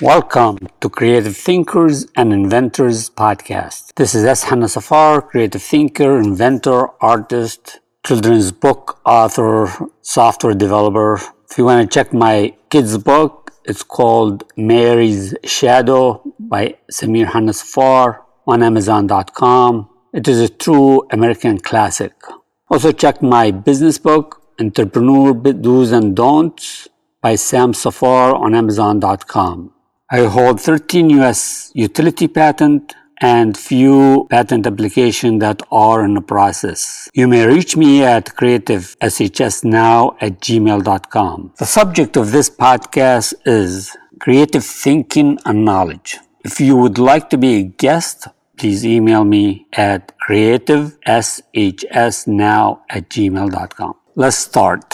Welcome to Creative Thinkers and Inventors podcast. This is S. Hanna Safar, creative thinker, inventor, artist, children's book author, software developer. If you want to check my kids' book, it's called Mary's Shadow by Samir Hanna Safar on Amazon.com. It is a true American classic. Also check my business book, Entrepreneur Do's and Don'ts by Sam Safar on Amazon.com. I hold 13 US utility patent and few patent applications that are in the process. You may reach me at creativeshsnow at gmail.com. The subject of this podcast is creative thinking and knowledge. If you would like to be a guest, please email me at creativeshsnow at gmail.com. Let's start.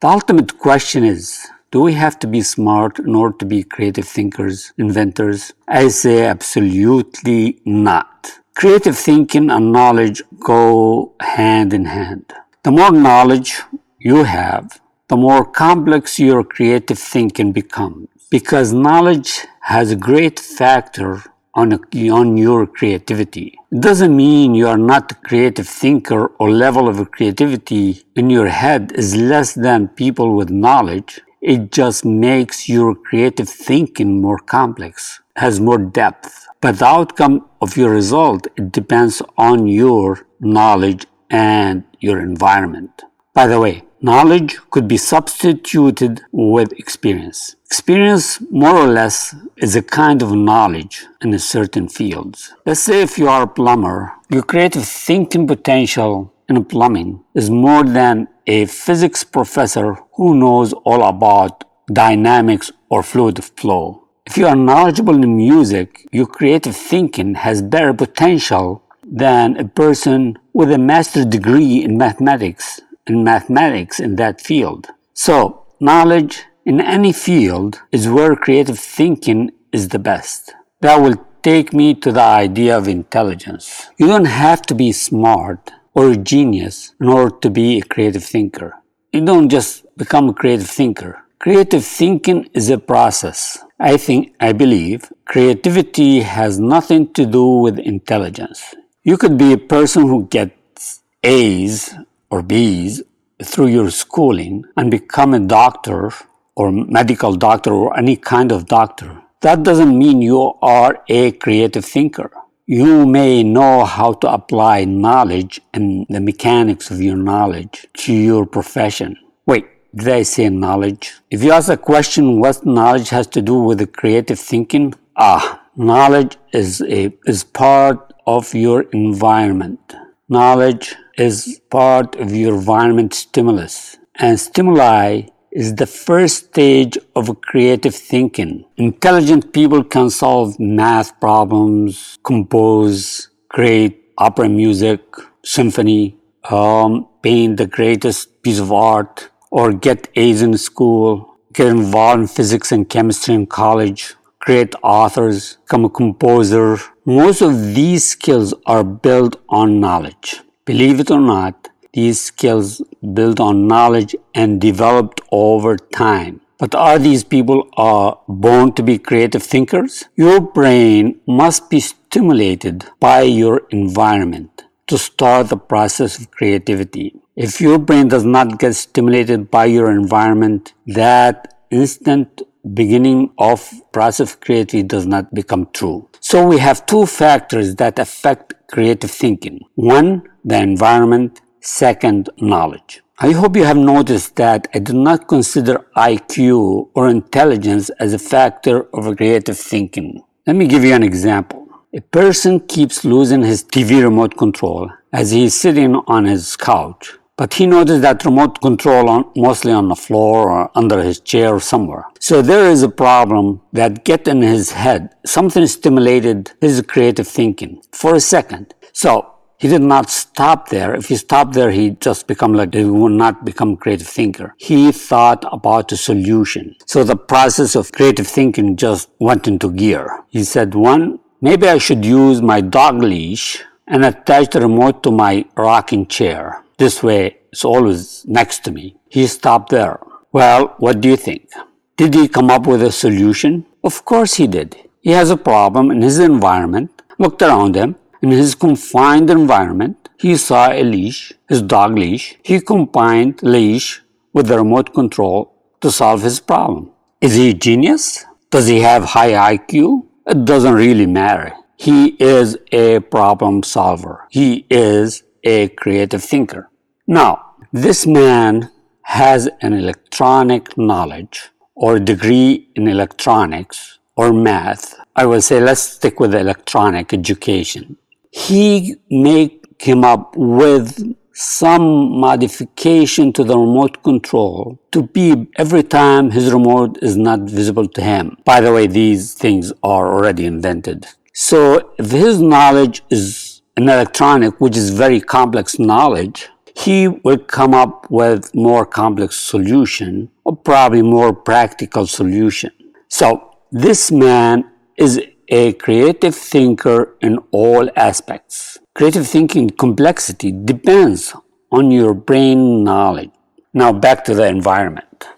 The ultimate question is, do we have to be smart in order to be creative thinkers, inventors? I say absolutely not. Creative thinking and knowledge go hand in hand. The more knowledge you have, the more complex your creative thinking becomes because knowledge has a great factor on, a, on your creativity. It doesn't mean you are not a creative thinker or level of creativity in your head is less than people with knowledge. It just makes your creative thinking more complex, has more depth. But the outcome of your result, it depends on your knowledge and your environment. By the way, knowledge could be substituted with experience. Experience, more or less, is a kind of knowledge in a certain fields. Let's say if you are a plumber, your creative thinking potential in plumbing is more than a physics professor who knows all about dynamics or fluid flow. If you are knowledgeable in music, your creative thinking has better potential than a person with a master's degree in mathematics in mathematics in that field. So, knowledge in any field is where creative thinking is the best. That will take me to the idea of intelligence. You don't have to be smart or a genius in order to be a creative thinker. You don't just become a creative thinker. Creative thinking is a process. I think, I believe, creativity has nothing to do with intelligence. You could be a person who gets A's or B's through your schooling and become a doctor or medical doctor or any kind of doctor, that doesn't mean you are a creative thinker. You may know how to apply knowledge and the mechanics of your knowledge to your profession. Wait, did I say knowledge? If you ask a question what knowledge has to do with the creative thinking, ah, knowledge is a is part of your environment. Knowledge is part of your environment stimulus and stimuli is the first stage of creative thinking. Intelligent people can solve math problems, compose, create opera music, symphony, um, paint the greatest piece of art, or get A's in school, get involved in physics and chemistry in college, create authors, become a composer. Most of these skills are built on knowledge. Believe it or not, these skills built on knowledge and developed over time. But are these people uh, born to be creative thinkers? Your brain must be stimulated by your environment to start the process of creativity. If your brain does not get stimulated by your environment, that instant beginning of process of creativity does not become true. So we have two factors that affect creative thinking. One, the environment Second, knowledge. I hope you have noticed that I do not consider IQ or intelligence as a factor of creative thinking. Let me give you an example. A person keeps losing his TV remote control as he is sitting on his couch, but he noticed that remote control on, mostly on the floor or under his chair or somewhere. So there is a problem that get in his head. Something stimulated his creative thinking for a second. So he did not stop there. If he stopped there, he just become like, he would not become creative thinker. He thought about a solution. So the process of creative thinking just went into gear. He said, one, maybe I should use my dog leash and attach the remote to my rocking chair. This way, it's always next to me. He stopped there. Well, what do you think? Did he come up with a solution? Of course he did. He has a problem in his environment, looked around him, in his confined environment, he saw a leash, his dog leash. He combined leash with the remote control to solve his problem. Is he a genius? Does he have high IQ? It doesn't really matter. He is a problem solver. He is a creative thinker. Now, this man has an electronic knowledge or degree in electronics or math. I would say let's stick with electronic education. He may come up with some modification to the remote control to beep every time his remote is not visible to him. By the way, these things are already invented. So if his knowledge is an electronic, which is very complex knowledge, he will come up with more complex solution or probably more practical solution. So this man is a creative thinker in all aspects. Creative thinking complexity depends on your brain knowledge. Now back to the environment.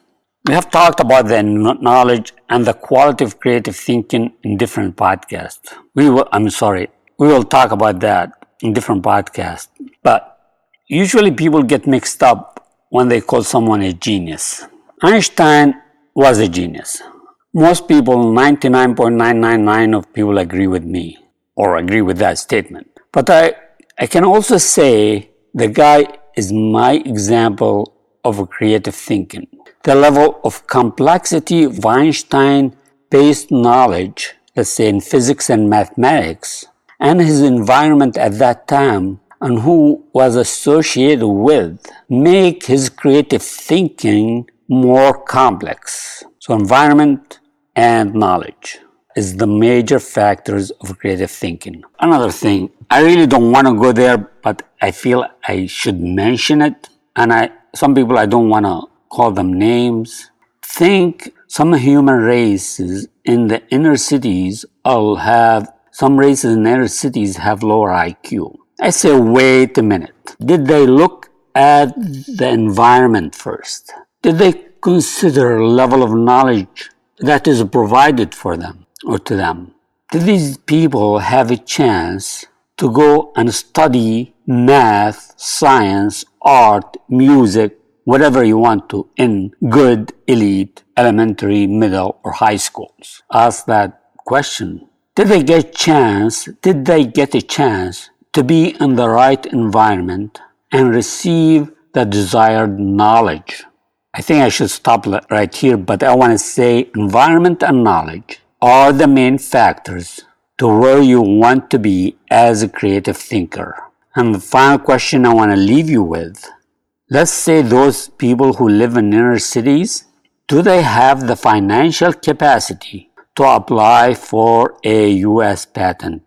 We have talked about the knowledge and the quality of creative thinking in different podcasts. We will, I'm sorry, we will talk about that in different podcasts. But usually people get mixed up when they call someone a genius. Einstein was a genius. Most people, 99.999 of people agree with me or agree with that statement. But I, I can also say the guy is my example of a creative thinking. The level of complexity of Einstein based knowledge, let's say in physics and mathematics, and his environment at that time and who was associated with make his creative thinking more complex. So environment, and knowledge is the major factors of creative thinking. Another thing, I really don't want to go there, but I feel I should mention it. And I, some people I don't want to call them names. Think some human races in the inner cities will have, some races in inner cities have lower IQ. I say, wait a minute. Did they look at the environment first? Did they consider level of knowledge that is provided for them or to them. These people have a chance to go and study math, science, art, music, whatever you want to in good, elite, elementary, middle, or high schools? Ask that question. Did they get chance? Did they get a chance to be in the right environment and receive the desired knowledge? I think I should stop right here, but I want to say environment and knowledge are the main factors to where you want to be as a creative thinker. And the final question I want to leave you with let's say those people who live in inner cities, do they have the financial capacity to apply for a US patent?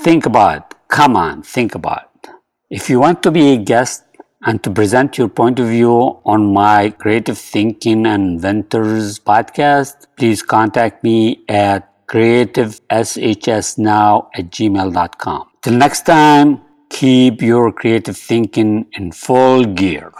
Think about it. Come on, think about it. If you want to be a guest and to present your point of view on my Creative Thinking and Inventors podcast, please contact me at creativeshsnow at gmail.com. Till next time, keep your creative thinking in full gear.